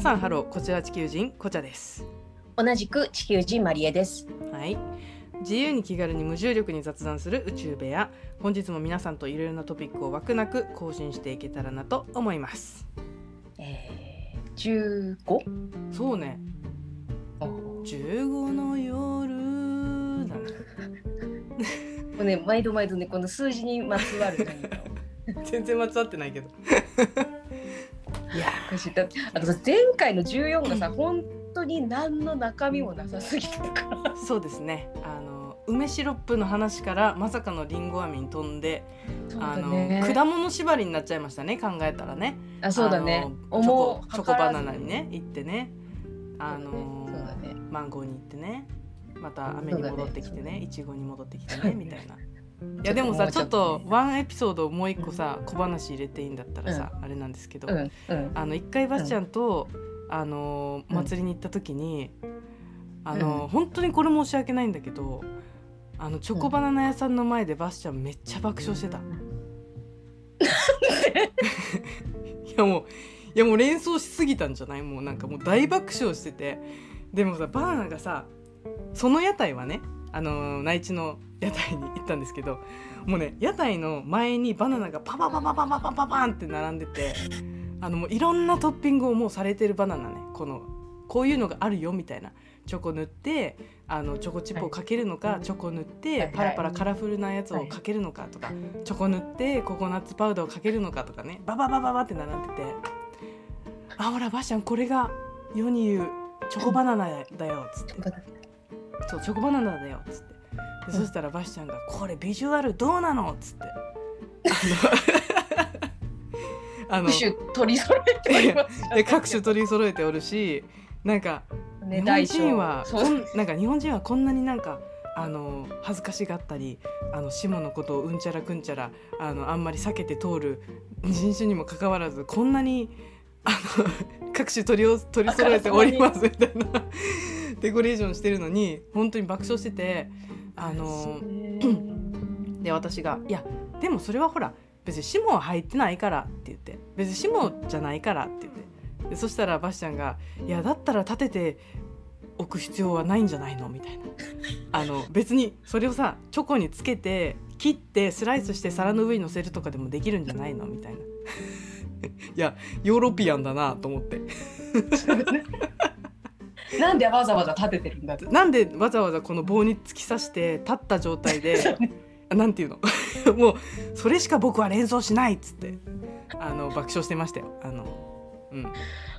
皆さんハロー。こちら地球人こちゃです。同じく地球人マリエです。はい。自由に気軽に無重力に雑談する宇宙部屋。本日も皆さんといろいろなトピックを枠なく更新していけたらなと思います。えー、十五。そうね。15の夜だね。これね毎度毎度ねこの数字にまつわる。全然まつわってないけどいやこれ知ったあとさ前回の十四がさ本当に何の中身もなさすぎたから。そうですねあの梅シロップの話からまさかのりんご飴に飛んで、あの。果物縛りになっちゃいましたね考えたらねあそうだね。チョコチョコバナナにね行ってねあの。マンゴーに行ってねまた飴に戻ってきてねいちごに戻ってきてねみたいな。いやでもさちょっとワンエピソードをもう一個さ小話入れていいんだったらさ、あれなんですけど。あの一回バスチャンと、あのうん。祭りに行った時に、あのうん。本当にこれ申し訳ないんだけどあのチョコバナナ屋さんの前でバスチャンめっちゃ爆笑してた。いやもういやもう連想しすぎたんじゃない？もうなんかもう大爆笑してて。でもさバナナがさその屋台はねあの内地の屋台に行ったんですけどもうね屋台の前にバナナがパパパパパパパパパンって並んでてあのもういろんなトッピングをもうされてるバナナねこのこういうのがあるよみたいなチョコ塗ってあのチョコチップをかけるのか、チョコ塗って、はいはい。パラパラカラフルなやつをかけるのかとか、チョコ塗ってココナッツパウダーをかけるのかとかねバババババって並んでて「あほらばあちゃんこれが世に言うチョコバナナだよ」っつって「そうチョコバナナだよ」っつってでそしたらバシちゃんが「これビジュアルどうなの?」っつってあの 各種取り揃えております。で各種取り揃えておるしなんかね日本人はなんか日本人はこんなになんかあの恥ずかしがったりあの下のことをうんちゃらくんちゃらあのあんまり避けて通る人種にもかかわらずこんなにあの 各種取りを取り揃えておりますみたいなデコレーションしてるのに本当に爆笑しててあので私が「いやでもそれはほら別に霜は入ってないから」って言って「別に霜じゃないから」って言って。でそしたらバシちゃんが「いやだったら立てておく必要はないんじゃないの?」みたいな。あの別にそれをさチョコにつけて切ってスライスして皿の上に乗せるとかでもできるんじゃないのみたいな。いやヨーロピアンだなと思って なんでわざわざ立ててるんだ。なんでわざわざこの棒に突き刺して立った状態でなんていうの？もうそれしか僕は連想しないっつってあの爆笑してましたよあのうん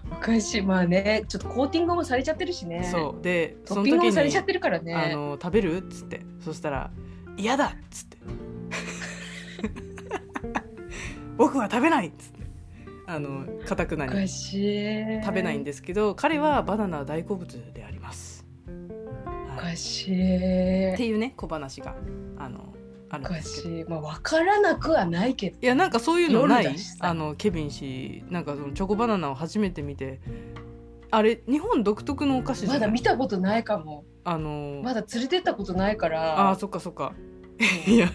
昔まあねちょっとコーティングもされちゃってるしね。そうでトッピングもされちゃってるからあね。の食べるっつってそしたら「嫌だ!」っつって「僕は食べない!」っつってあのかたくなおに。食べないんですけど彼はバナナは大好物であります。はい、おかしい。っていうね小話があのあるんですけど。まあわからなくはないけど。いやなんかそういうのない？あのケビン氏なんかそのチョコバナナを初めて見てあれ日本独特のお菓子じゃないまだ見たことないかも。あのまだ連れてったことないかあら。ーそっかそっかうんいや。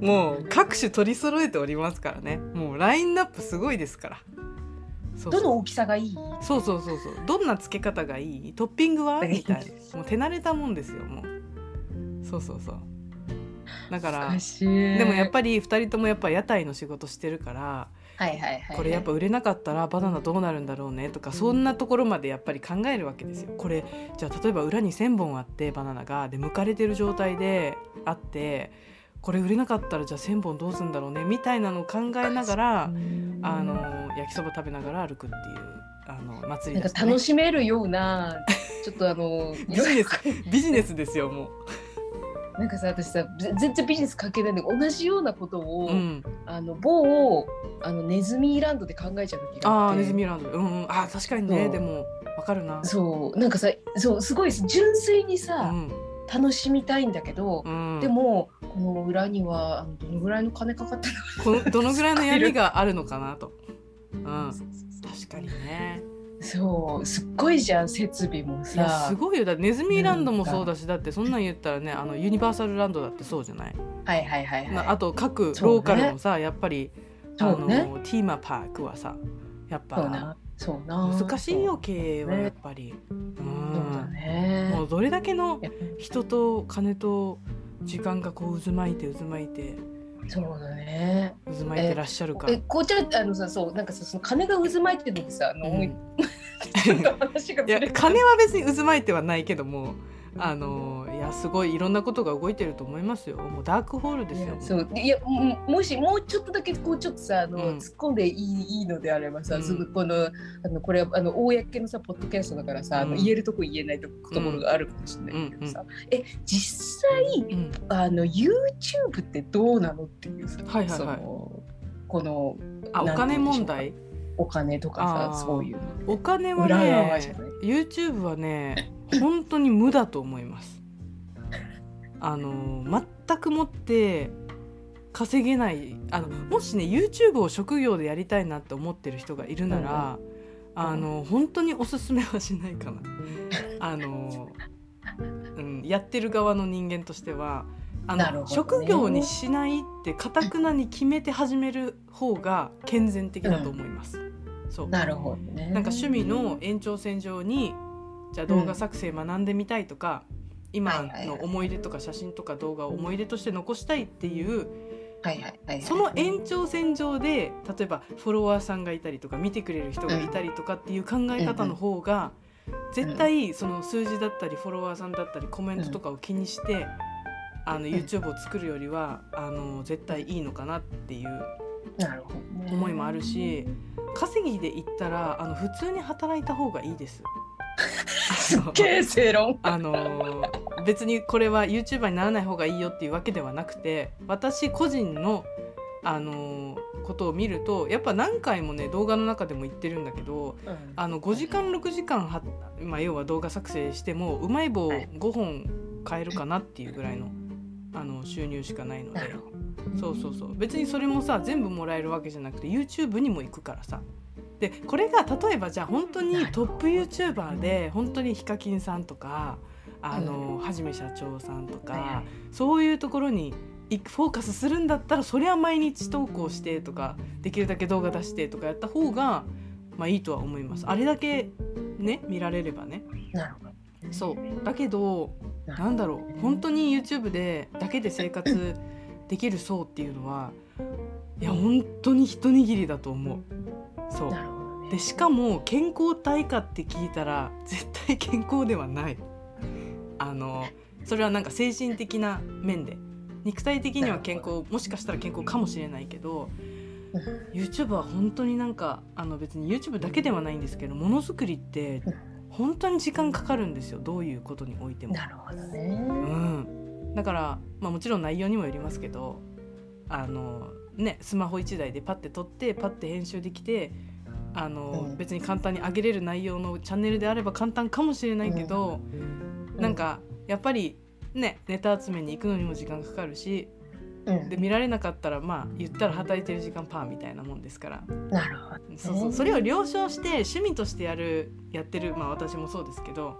もう各種取り揃えておりますからね。もうラインナップすごいですから。どの大きさがいい？そうそうそうそう。どんな付け方がいい？トッピングは？みたいな。もう手慣れたもんですよもう。そうそうそう。だから。でもやっり。ぱり2人ともやっぱ屋台の仕事してるからはいはいはい。これやっぱ売れなかったらバナナどうなるんだろうね？とかそんなところまでやっぱり考えるわけですよ。これじゃあ例えば裏に1,000本あってバナナがで剥かれてる状態であってこれ売れなかったらじゃあ1,000本どうするんだろうね？みたいなのを考えながらうんあの焼きそば食べながら歩くっていうあの祭りね。楽しめるようなちょっとあの ビジネスビジネスですよもなんかさ私さぜ全然ビジネス関係ないんだけど同じようなことを、う。うん、あの某あのネズミランドで考えちゃう時があって。ああネズミランド。うんうん。あー確かにね。でもわかるな。そう。なんかさそうすごい純粋にうさ、ん。楽しみたいんだけど、うん、でもこの裏にはあのどのぐらいの金かかったのどのぐらいの闇があるのかなと。うん、確かにね。そうすっごいじゃん設備もいやさすごいよ。だネズミランドもそうだしだってそんなん言ったらねあのユニバーサルランドだってそうじゃない、はいはいはいはい。なあと各ローカルのさ、やっぱりあの、ねティーマパークはさやっぱそうなそうな。難しいよ経営はやっぱり、うんそうだね。もうどれだけの人と金と時間がこう渦巻いて渦巻いてそうだね。渦巻いてらっしゃるか、えこうちゃんあのさそうなんかさその金が渦巻いてるのってさあの、うん。話がいや金は別に渦巻いてはないけどもあのいやすごいいろんなことが動いてると思いますよ。もうダークホールですよ。そう。いやももしもうちょっとだけこうちょっとさあの、うん。突っ込んでいいいいのであればさ、うん。すぐこのあのこれはあの公のさポッドキャストだからさ、あのうん言えるとこ言えないところがあるかもしれないけどさ、え実際うん。あの YouTube ってどうなのっていうさ、はいはいはい。そのこのあお金問題？お金とかさそういうお金はね YouTube はね本当に無だと思いますあの全くもって稼げないあのもしね YouTube を職業でやりたいなって思ってる人がいるなら、あの本当におすすめはしないかな。あの、うん、やってる側の人間としてはあの、ね。職業にしないってかたくなに決めて始める方が健全的だと思います。そう。なるほどね。なんか趣味の延長線上にじゃあ動画作成学んでみたいとか、今の思い出とか写真とか動画を思い出として残したいっていうはいはいはいはい。その延長線上で例えばフォロワーさんがいたりとか見てくれる人がいたりとかっていう考え方の方が絶対その数字だったりフォロワーさんだったりコメントとかを気にしてあの YouTube を作るよりはあの絶対いいのかなっていう思いもあるし稼ぎで言ったらあの普通に働いた方がいいです。あの形成論。あの別にこれは YouTuber にならない方がいいよっていうわけではなくて私個人のあのことを見るとやっぱ何回もね動画の中でも言ってるんだけどあの5時間6時間は、まあ、要は動画作成してもうまい棒はい。5本買えるかなっていうぐらいのあの収入しかないので。そうそうそう。別にそれもさ全部もらえるわけじゃなくて YouTube にも行くからさでこれが例えばじゃあ本当にトップ YouTuber で本当にヒカキンさんとかあの、はじめ社長さんとか、そういうところにいフォーカスするんだったらそりゃ毎日投稿してとかできるだけ動画出してとかやった方がまあいいとは思います。あれだけね見られればね。なるほど。そう。だけどななんだろう。本当に YouTube でだけで生活できる層っていうのはいや本当に一握りだと思うそう。ね。でしかも健康体かって聞いたら絶対健康ではない。あのそれはなんか精神的な面で。肉体的には健康もしかしたら健康かもしれないけど YouTube は本当になんかあの別に YouTube だけではないんですけどものづくりって本当に時間かかるんですよ。どういうことにおいても。なるほどね。うん、だから、まあ、もちろん内容にもよりますけどあの、ね、スマホ1台でパッて撮ってパッて編集できてあの、うん。別に簡単に上げれる内容のチャンネルであれば簡単かもしれないけど、なんかやっぱりねネタ集めに行くのにも時間かかるしうん。で見られなかったらまあ言ったら働いてる時間パーみたいなもんですから。なるほどそうそう。それを了承して趣味としてやるやってるまあ私もそうですけど、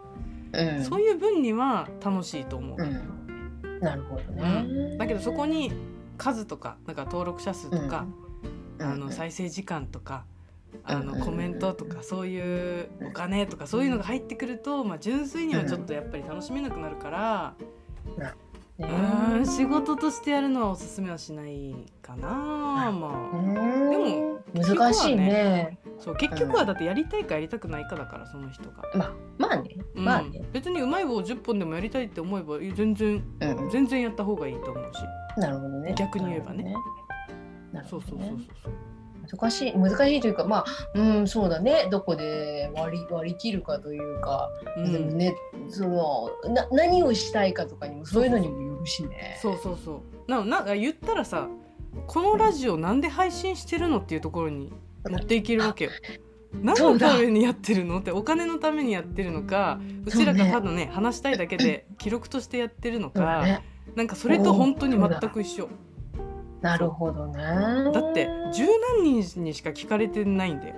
うん。そういう分には楽しいと思う。うん。なるほどね。だけどそこに数とかなんか登録者数とか、うん。あの再生時間とか、あうん。のコメントとかそういうお金とかそういうのが入ってくると、まあ、純粋にはちょっとやっぱり楽しめなくなるから、ね。うん仕事としてやるのはおすすめはしないかな、まあ。うん。でも難しいね。そう結局はだってやりたいかやりたくないかだからその人が、まあまあね。うんまあね。別にうまい棒10本でもやりたいって思えば全然うん。全然やった方がいいと思うしなるほどね。逆に言えばね。なるほどね。そうそうそうそう。そう難しい難しいというかまあうんそうだね。どこで割り割り切るかというか、うん。ねそのな何をしたいかとかにもそういうのにもよるしね。そうそうそう。ななんか言ったらさこのラジオなんで配信してるのっていうところに持っていけるわけよ。何のためにやってるの？ってお金のためにやってるのかうちらがただね話したいだけで記録としてやってるのか、なんかそれと本当に全く一緒。なるほどね。だって十何人にしか聞かれてないんだよ。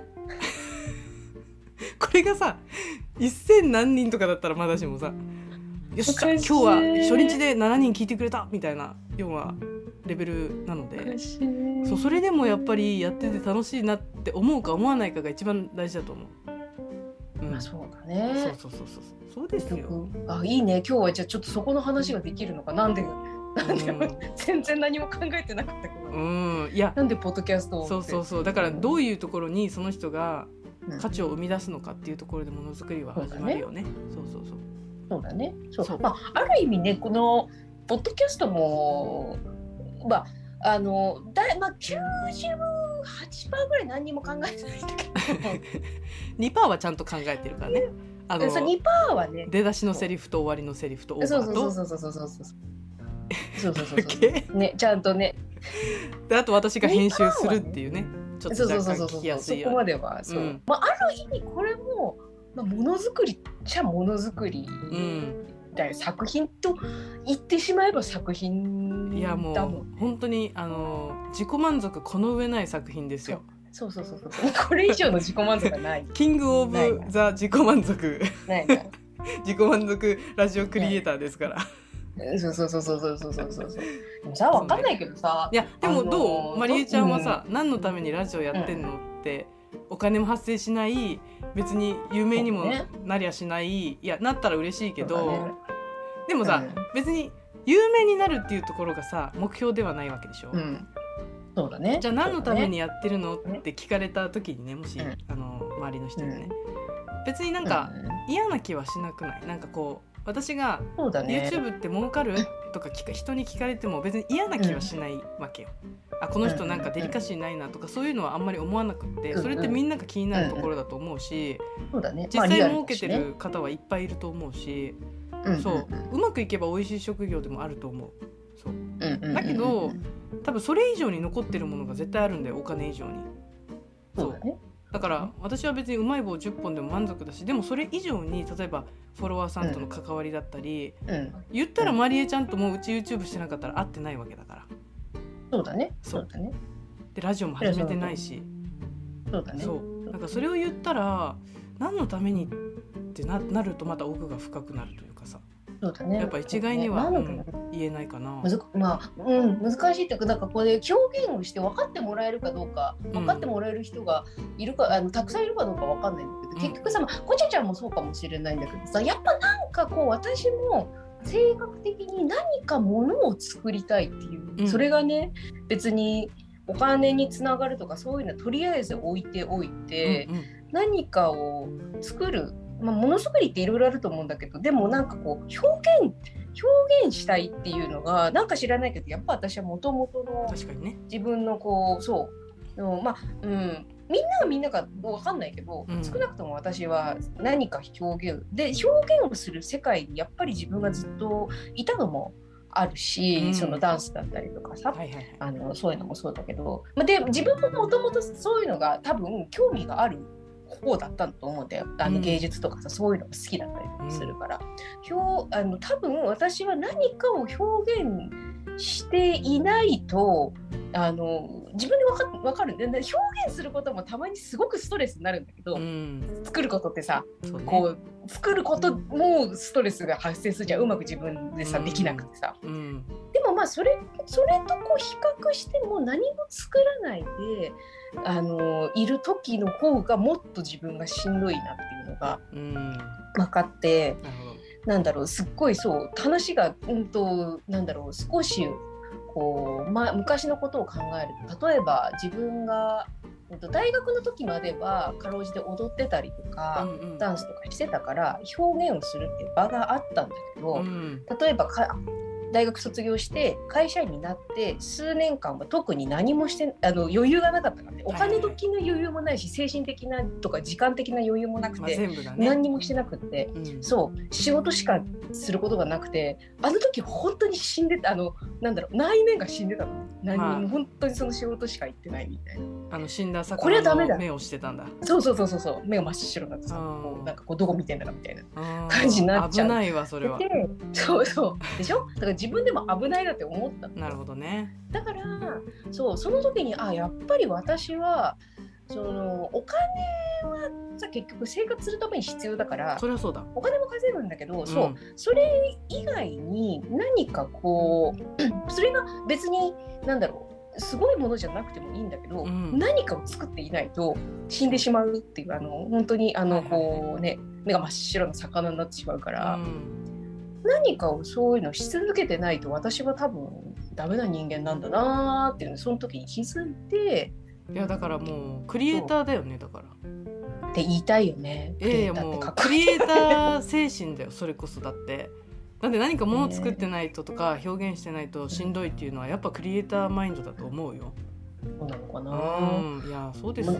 これがさ一千何人とかだったらまだしもさよっしゃ今日は初日で7人聞いてくれたみたいな要はレベルなので。そうそれでもやっぱりやってて楽しいなって思うか思わないかが一番大事だと思う。うん。まあそうだそうねそうそうそう。そうですよ。あいいね。今日はじゃあちょっとそこの話ができるのか。なんでなんで、うん。全然何も考えてなかったけど、うん、いや。なんでポッドキャストをそうそうそう。だからどういうところにその人がうん。価値を生み出すのかっていうところでものづくりは始まるよね。そうそうそう。そうだね。そう。まあ、ある意味ね、このポッドキャストも、まあ、あの、だい、まあ、九十八パーぐらい何にも考えてないんだけ2パーはちゃんと考えてるからね。あど。のそう、二パーはね。出だしのセリフと終わりのセリフとオーそうバーとそうそうそうそうそうそう。そうそうそうだそう。けね、ちゃんとね。であと私が編集するっていうねちょっそうと若干そうそうそう聞きやすそこいように。までは、そう。うんまあ、ある意味、これも。まあ、ものづくりじゃものづくりうん、だよ、作品と言ってしまえば作品いやもう本当にあの自己満足この上ない作品ですよ。そうそうそうそう。これ以上の自己満足がない。キングオブないな。ザ自己満足。ないな。い 自己満足ラジオクリエイターですから。そうそうそうそうそうそうそうそう。でもさわかんないけどさ。い、やでもあのーどう、まりえちゃんはさ、何のためにラジオやってんのって、お金も発生しない別に有名にもなりゃしない、いやなったら嬉しいけど、ね。でもさ、うん。別に有名になるっていうところがさ目標ではないわけでしょ、うん。そうだね。じゃあ何のためにややってるのって聞かれた時にねもし、うん。あの周りの人にね、別になんか嫌な気はしなくない？なんかこう私がね。YouTube って儲かる？とか人に聞かれても別に嫌な気はしないわけよ。あこの人なんかデリカシーないなとかそういうのはあんまり思わなくってうんそれってみんなが気になるところだと思うしそうだね。実際儲けてる方はいっぱいいると思うしうんそううまくいけば美味しい職業でもあると思う。そううんうんうんだけど多分それ以上に残ってるものが絶対あるんだよお金以上に。そうだね。だから私は別にうまい棒10本でも満足だしでもそれ以上に例えばフォロワーさんとの関わりだったり、うん。言ったらまりえちゃんともううち YouTube してなかったら会ってないわけだからそうだね。そそううだね。でラジオも始めてないしそうだね。そうなんかそれを言ったら何のためにってななるとまた奥が深くなるというかさそうだね。やっぱ一概には、ねうん言えないかな。むずまあ、うん、難しいっていうか、なんかこれ表現をして分かってもらえるかどうか、うん分かってもらえる人がいるか、あのたくさんいるかどうか分かんないんだけど、うん結局さ、まあ、こちゃちゃんもそうかもしれないんだけどさ、やっぱなんかこう、私も性格的に何かものを作りたいっていう、うん。それがね、別にお金につながるとかそういうのはとりあえず置いておいて、うんうん。何かを作る、まあ、ものづくりっていろいろあると思うんだけどでもなんかこう表現表現したいっていうのがなんか知らないけどやっぱ私はもともとの。自分のこうそう。のまあうんみんながみんなかわかんないけど、うん。少なくとも私は何か表現で表現をする世界にやっぱり自分がずっといたのもあるし、うん。そのダンスだったりとかさ、はいはいはい。あのそういうのもそうだけど、まあ、で自分ももともとそういうのが多分興味がある方だったと思うんだよ。あうん。の芸術とかさ、そういうのが好きだったりとかするから、表あの多分私は何かを表現していないとあの自分で分か分かるでで表現することもたまにすごくストレスになるんだけど、うん。作ることってさね。こう作ることもストレスが発生するじゃんうまく自分でさうんできなくてさ。うん。でもまあそれそれとこう比較しても何も作らないであのいる時の方がもっと自分がしんどいなっていうのが分かって。なんだろうすっごいそう話がうんとなんだろう少しこう、ま、昔のことを考えると例えば自分が、大学の時まではかろうじて踊ってたりとか、うんうんダンスとかしてたから表現をするっていう場があったんだけど、うん。例えばか大学卒業して会社員になって数年間は特に何もしてあの余裕がなかったからね。お金時の余裕もないし精神的なとか時間的な余裕もなくまあて、全部だね。何にもしてなくって。うん。そう。仕事しかすることがなくてあの時本当に死んでたあのなんだろう内面が死んでたの何まあ本当にその仕事しか行ってないみたいな。あの死んだこれはダメだ。魚の目をしてたんだ。そうそうそうそうそう。目が真っ白になってさうなんかこうどこ見てんだかみたいな感感じになっちゃう。危ないわそれは。でそうそう。でしょ？だから自分でも危ないなって思ったの。なるほどね。だからそうその時にあやっぱり私はそのお金はさ結局生活するために必要だからそりゃそうだ。お金も稼ぐんだけど、そううん。それ以外に何かこう それが別に何だろうすごいものじゃなくてもいいんだけど、うん。何かを作っていないと死んでしまうっていうあの本当にあのこうね目が真っ白な魚になってしまうから、うん何かをそういうのし続けてないと私は多分ダメな人間なんだなーっていうのその時に気づいていやだからもうクリエイターだよねだから。って言いたいよね。いやいやもうクリエイター精神だよそれこそだって。だって何かもの作ってないととか表現してないとしんどいっていうのはやっぱクリエイターマインドだと思うよ。そうなのかうな。んいやそうですよ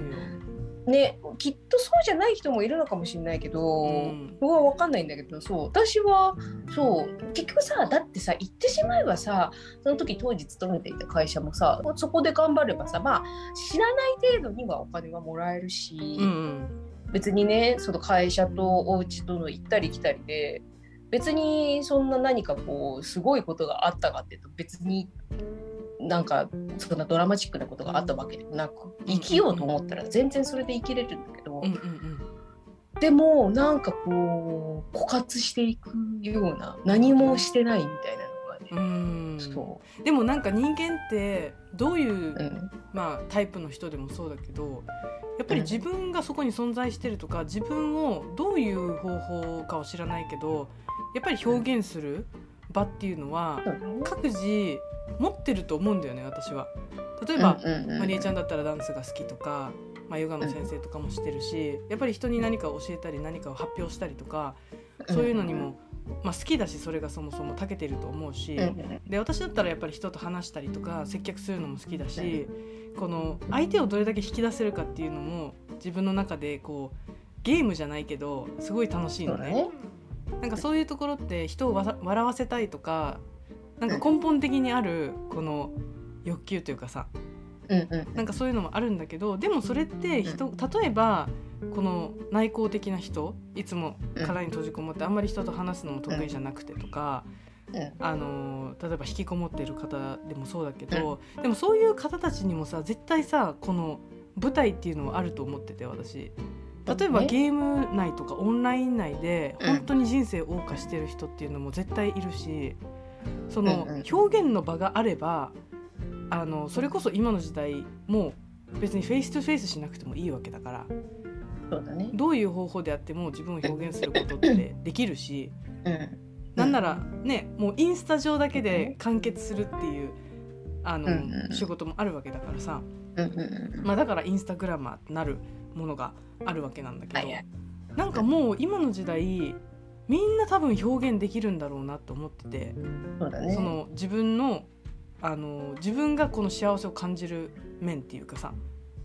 ねきっとそうじゃない人もいるのかもしれないけど、うん。僕は分かんないんだけどそう。私はそう。結局さだってさ言ってしまえばさその時当時勤めていた会社もさそこで頑張ればさまあ知らない程度にはお金はもらえるし、うんうん。別にねその会社とお家との行ったり来たりで別にそんな何かこうすごいことがあったかっていうと別になんかそんなドラマチックなことがあったわけでもなく生きようと思ったら全然それで生きれるんだけど、うんうんでもなんかこう枯渇していくような何もしてないみたいなのがね、うん。そでもなんか人間ってどういう、う、うん、まあ、タイプの人でもそうだけどやっぱり自分がそこに存在してるとか自分をどういう方法かは知らないけどやっぱり表現する場っていうのは各自持ってると思うんだよね私は。例えば、まりえちゃんだったらダンスが好きとか、まあ、ヨガの先生とかもしてるしやっぱり人に何かを教えたり何かを発表したりとかそういうのにも、まあ、好きだしそれがそもそも長けてると思うし。で私だったらやっぱり人と話したりとか接客するのも好きだしこの相手をどれだけ引き出せるかっていうのも自分の中でこうゲームじゃないけどすごい楽しいのね。なんかそういうところって人を笑わせたいとかなんか根本的にあるこの欲求というかさうんうんなんかそういうのもあるんだけどでもそれって人例えばこの内向的な人いつも殻に閉じこもってあんまり人と話すのも得意じゃなくてとか。うん。あの例えば引きこもってる方でもそうだけど、でもそういう方たちにもさ絶対さこの舞台っていうのはあると思ってて私例えばねゲーム内とかオンライン内でうん。本当に人生を謳歌してる人っていうのも絶対いるしその表現の場があればあのそれこそ今の時代もう別に face to face しなくてもいいわけだからそうだね。どういう方法であっても自分を表現することって できるし。うん。なんならねもうインスタ上だけで完結するっていうあの、うんうん。仕事もあるわけだからさ、うんうんうん。まあ、だからインスタグラマーってなるものがあるわけなんだけど、なんかもう今の時代みんな多分表現できるんだろうなと思ってて、そうだね。その自分のあの自分がこの幸せを感じる面っていうかさ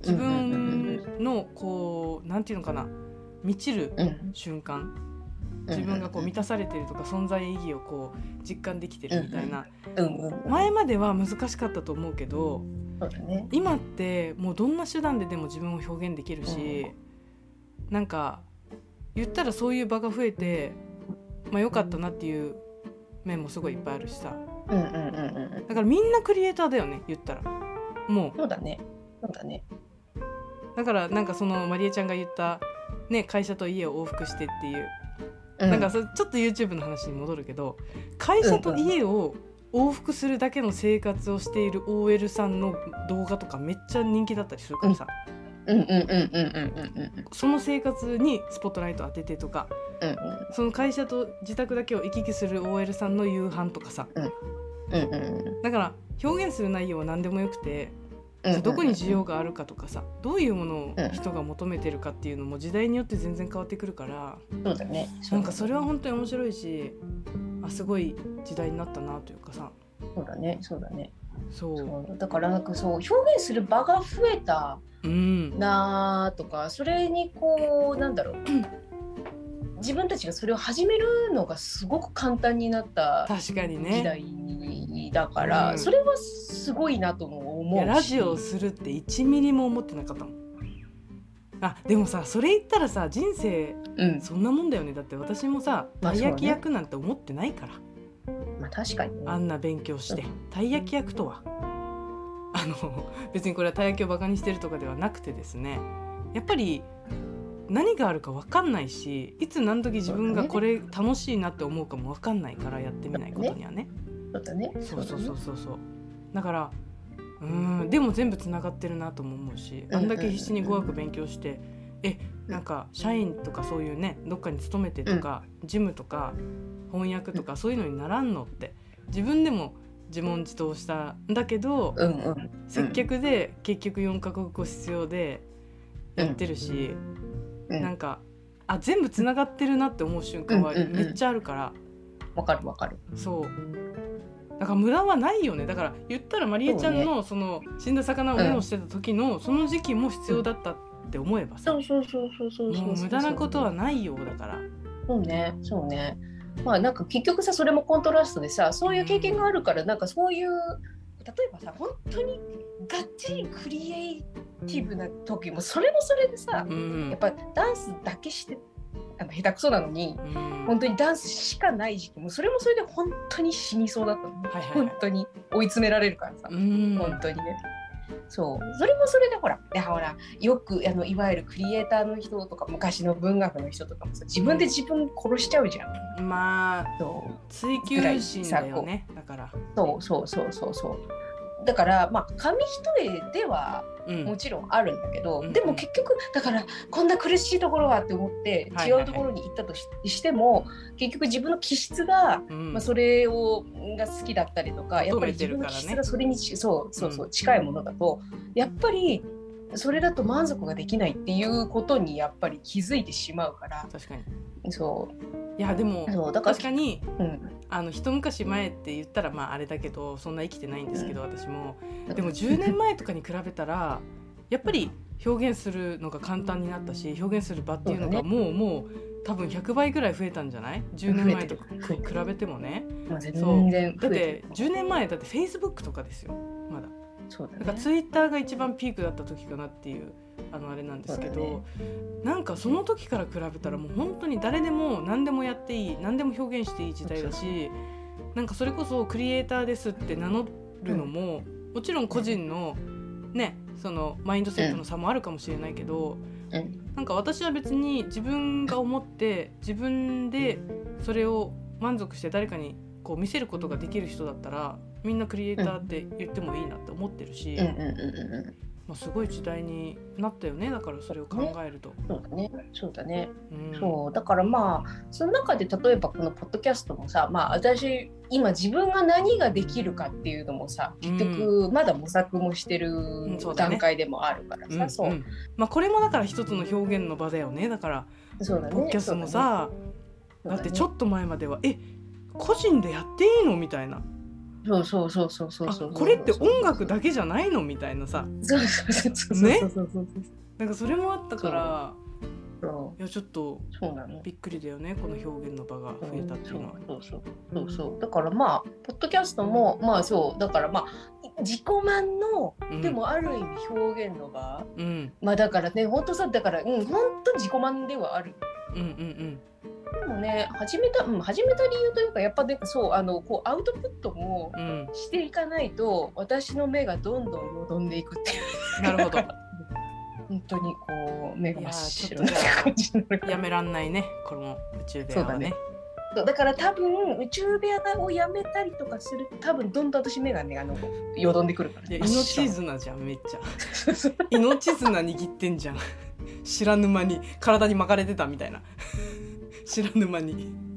自分のこうなんていうのかな満ちるうん。瞬間自分がこう満たされてるとか存在意義をこう実感できてるみたいな。前までは難しかったと思うけど今ってもうどんな手段ででも自分を表現できるしなんか言ったらそういう場が増えてまあ良かったなっていう面もすごいいっぱいあるしさ。だからみんなクリエイターだよね言ったら。もそうだね。そうだね。うだからなんかそのまりえちゃんが言ったね会社と家を往復してっていううなんかそちょっと YouTube の話に戻るけど会社と家を往復するだけの生活をしている OL さんの動画とかめっちゃ人気だったりするからさ、その生活にスポットライト当ててとかうんうん。その会社と自宅だけを行き来する OL さんの夕飯とかさ。うんうん。だから表現する内容は何でもよくてうんどこに需要があるかとかさどういうものを人が求めてるかっていうのも時代によって全然変わってくるからそうだね。なんかそれは本当に面白いしあすごい時代になったなというかさ。そうだね。そうだね。そう。だからなんかそう表現する場が増えたうん。なとかそれにこうなんだろう。自分たちがそれを始めるのがすごく簡単になった確かに時ね代だから、うん。それはすごいなともい思うし。やラジオをするって1ミリも思ってなかったもん。あでもさそれ言ったらさ人生うん。そんなもんだよね。だって私もさまあたい焼き役なんて思ってないから、まあ確かにね。あんな勉強して。たい焼き役とは。あの別にこれはたい焼きをバカにしてるとかではなくてですね。やっぱり何があるか分かんないしいつ何時自分がこれ楽しいなって思うかも分かんないからやってみないことにはね。そうだね。そうそうそうそうそう。だからうんでも全部つながってるなとも思うしあんだけ必死に語学勉強してえなんか社員とかそういうねどっかに勤めてとか、事務とか翻訳とかそういうのにならんのって自分でも自問自答したんだけど、うんうん。接客で結局4カ国語必要でやってるし、うん。なんかあ全部つながってるなって思う瞬間はうんうんうん。めっちゃあるから、わかるわかる。そうだから無駄はないよね。だから言ったらまりえちゃんのその死んだ魚をメモしてた時のその時期も必要だったって思えばさ、そうそうそうそうそうそう。もう無駄なことはないよだから。そうね、そうね。まあなんか結局さそれもコントラストでさそういう経験があるからなんかそういう例えばさ本当にがっちりクリエイティブな時もそれもそれでさうん。やっぱダンスだけしてあの下手くそなのにうん。本当にダンスしかない時期もそれもそれで本当に死にそうだったの、はいはいはい。本当に追い詰められるからさ、うん。本当にね。そう。それもそれでほらいやほらよくあのいわゆるクリエイターの人とか昔の文学の人とかもさ自分で自分殺しちゃうじゃん。まあそう。追求心だよねだから。そうそうそうそうそうだからまあ紙一重ではうん。もちろんあるんだけど、うんでも結局だからこんな苦しいところはって思って違うところに行ったとし,、しても結局自分の気質が、うん。まあ、それをが好きだったりとかやっぱり自分の気質がそれにちそうそうそう近いものだとやっぱりそれだと満足ができないっていうことにやっぱり気づいてしまうから。確かに。そいやでもうそうだから確かにうんあの一昔前って言ったらまああれだけどそんな生きてないんですけど、私も。でも10年前とかに比べたらやっぱり表現するのが簡単になったし表現する場っていうのがもうもう多分100倍ぐらい増えたんじゃない？10年前と比べてもね。そうだってる10年前だってフェイスブックとかですよまだ。そうだね。だからツイッターが一番ピークだった時かなっていうあのあれなんですけど、ね。なんかその時から比べたらもう本当に誰でも何でもやっていい何でも表現していい時代だしなんかそれこそクリエイターですって名乗るのも、もちろん個人のねそのマインドセットの差もあるかもしれないけど、うん。なんか私は別に自分が思って自分でそれを満足して誰かにこう見せることができる人だったらみんなクリエイターって言ってもいいなって思ってるし、まあ、すごい時代になったよね。だからそれを考えると。そうだね。そうだね。うん。そう。だからまあその中で例えばこのポッドキャストもさまあ私今自分が何ができるかっていうのもさ結局まだ模索もしてる段階でもあるからさ、そう。うん。まあ、これもだから一つの表現の場だよね。だからそうだね。ポッドキャストもさ、そうね。だってちょっと前まではえ個人でやっていいの？みたいなそうそうそうそうそう。あそうこれって音楽だけじゃないのみたいなさ。そうそうそうそうね？そうそうそうなんかそれもあったからそいやちょっとうそうなの。びっくりだよねこの表現の場が増えたっていうのは。そうそうそうそう。だからまあポッドキャストもまあそうだからまあ自己満の、うん。でもある意味表現の場。うん。まあだからね本当さだからうん本当自己満ではある。うんうんでもね始めた、うん、始めた理由というかやっぱなんかそうあのこうアウトプットもうん。うんしていかないと私の目がどんどんよどんでいくっていう。なるほど。本当にこう目が真っ白な感じになるやめらんないねこの宇宙部屋はね。そうだから多分宇宙部屋をやめたりとかすると多分どんどん私目がねあのよどんでくるからいや真っ白命綱じゃんめっちゃ。命綱握ってんじゃん。知らぬ間に体に巻かれてたみたいな知らぬ間に。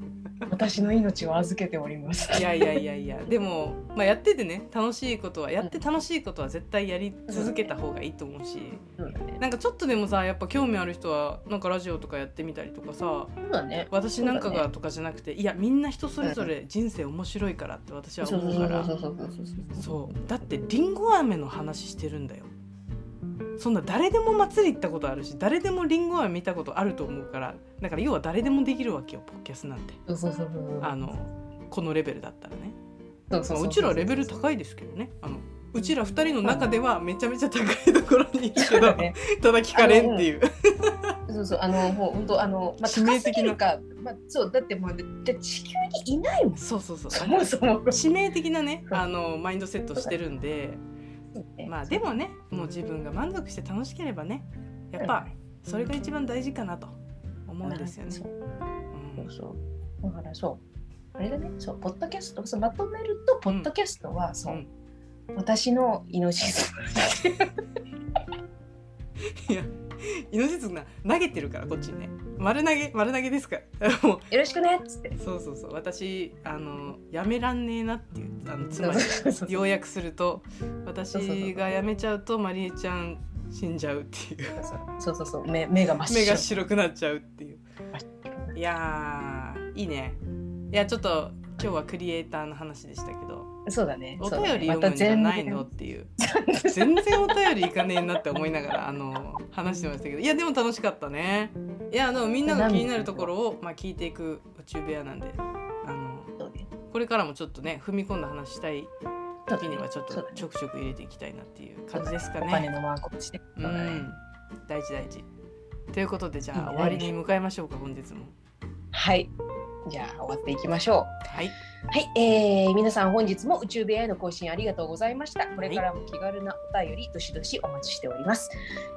私の命を預けております。いやいやいやいや。でも、まあ、やっててね楽しいことはやって楽しいことは絶対やり続けた方がいいと思うし。そうだね。なんかちょっとでもさやっぱ興味ある人はなんかラジオとかやってみたりとかさそうだね。私なんかがとかじゃなくていやみんな人それぞれ人生面白いからって私は思うから。そうだってりんご飴の話してるんだよそんな誰でも祭り行ったことあるし誰でもりんご飴見たことあると思うからだから要は誰でもできるわけよポッキャスなんて。あのこのレベルだったらね。そうちらレベル高いですけどね。あのうちら二人の中ではめちゃめちゃ高いところにいるけどね。ただ聞かれんっていう。そうそうあのもう本当あのまあ高す致命的な。ぎるかまあそうだってもうで地球にいないもん。そうそうそう。そもそも。致命的なねあのマインドセットしてるんでまあでもねもう自分が満足して楽しければねやっぱそれが一番大事かなと思うんですよね。そううん。そうそう。だからそう。あれだね、そう、ポッドキャスト、そうまとめると、ポッドキャストは、そう、うん。私の命。いや命綱投げてるからこっちにね。丸投げ丸投げですから。もよろしくねっつって。うそうそうそう。私あのやめらんねえなっていうあのつまり要約すると私が辞めちゃうとまりえちゃん死んじゃうっていう。そうそうそう、目目が真っ白。目が白くなっちゃうっていう。いやーいいね。いやちょっと今日はクリエイターの話でしたけどそうだね。お便り読むんじゃないの？まっていう。た全全然お便りいかねえなって思いながらあの話してましたけど。いやでも楽しかったね。いやあのみんなが気になるところを、まあ、聞いていく宇宙部屋なんであのこれからもちょっとね踏み込んだ話したい時にはちょっとちょくちょく入れていきたいなっていう感じですかお金ね。のマークをして。うそうん。大事大事。ということでじゃあ終わりに向かいましょうか本日も。はい。じゃあ終わっていきましょう。はいはい、えー、皆さん本日も宇宙部屋への更新ありがとうございました。これからも気軽なお便りどしどしお待ちしております。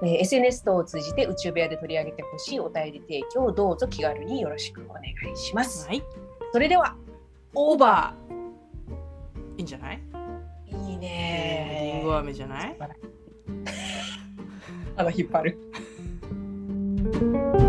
えー SNS 等を通じて宇宙部屋で取り上げてほしいお便り提供をどうぞ気軽によろしくお願いします。はいそれではオーバーいいんじゃない？いいりねんご飴じゃない？まだ 引っ張る。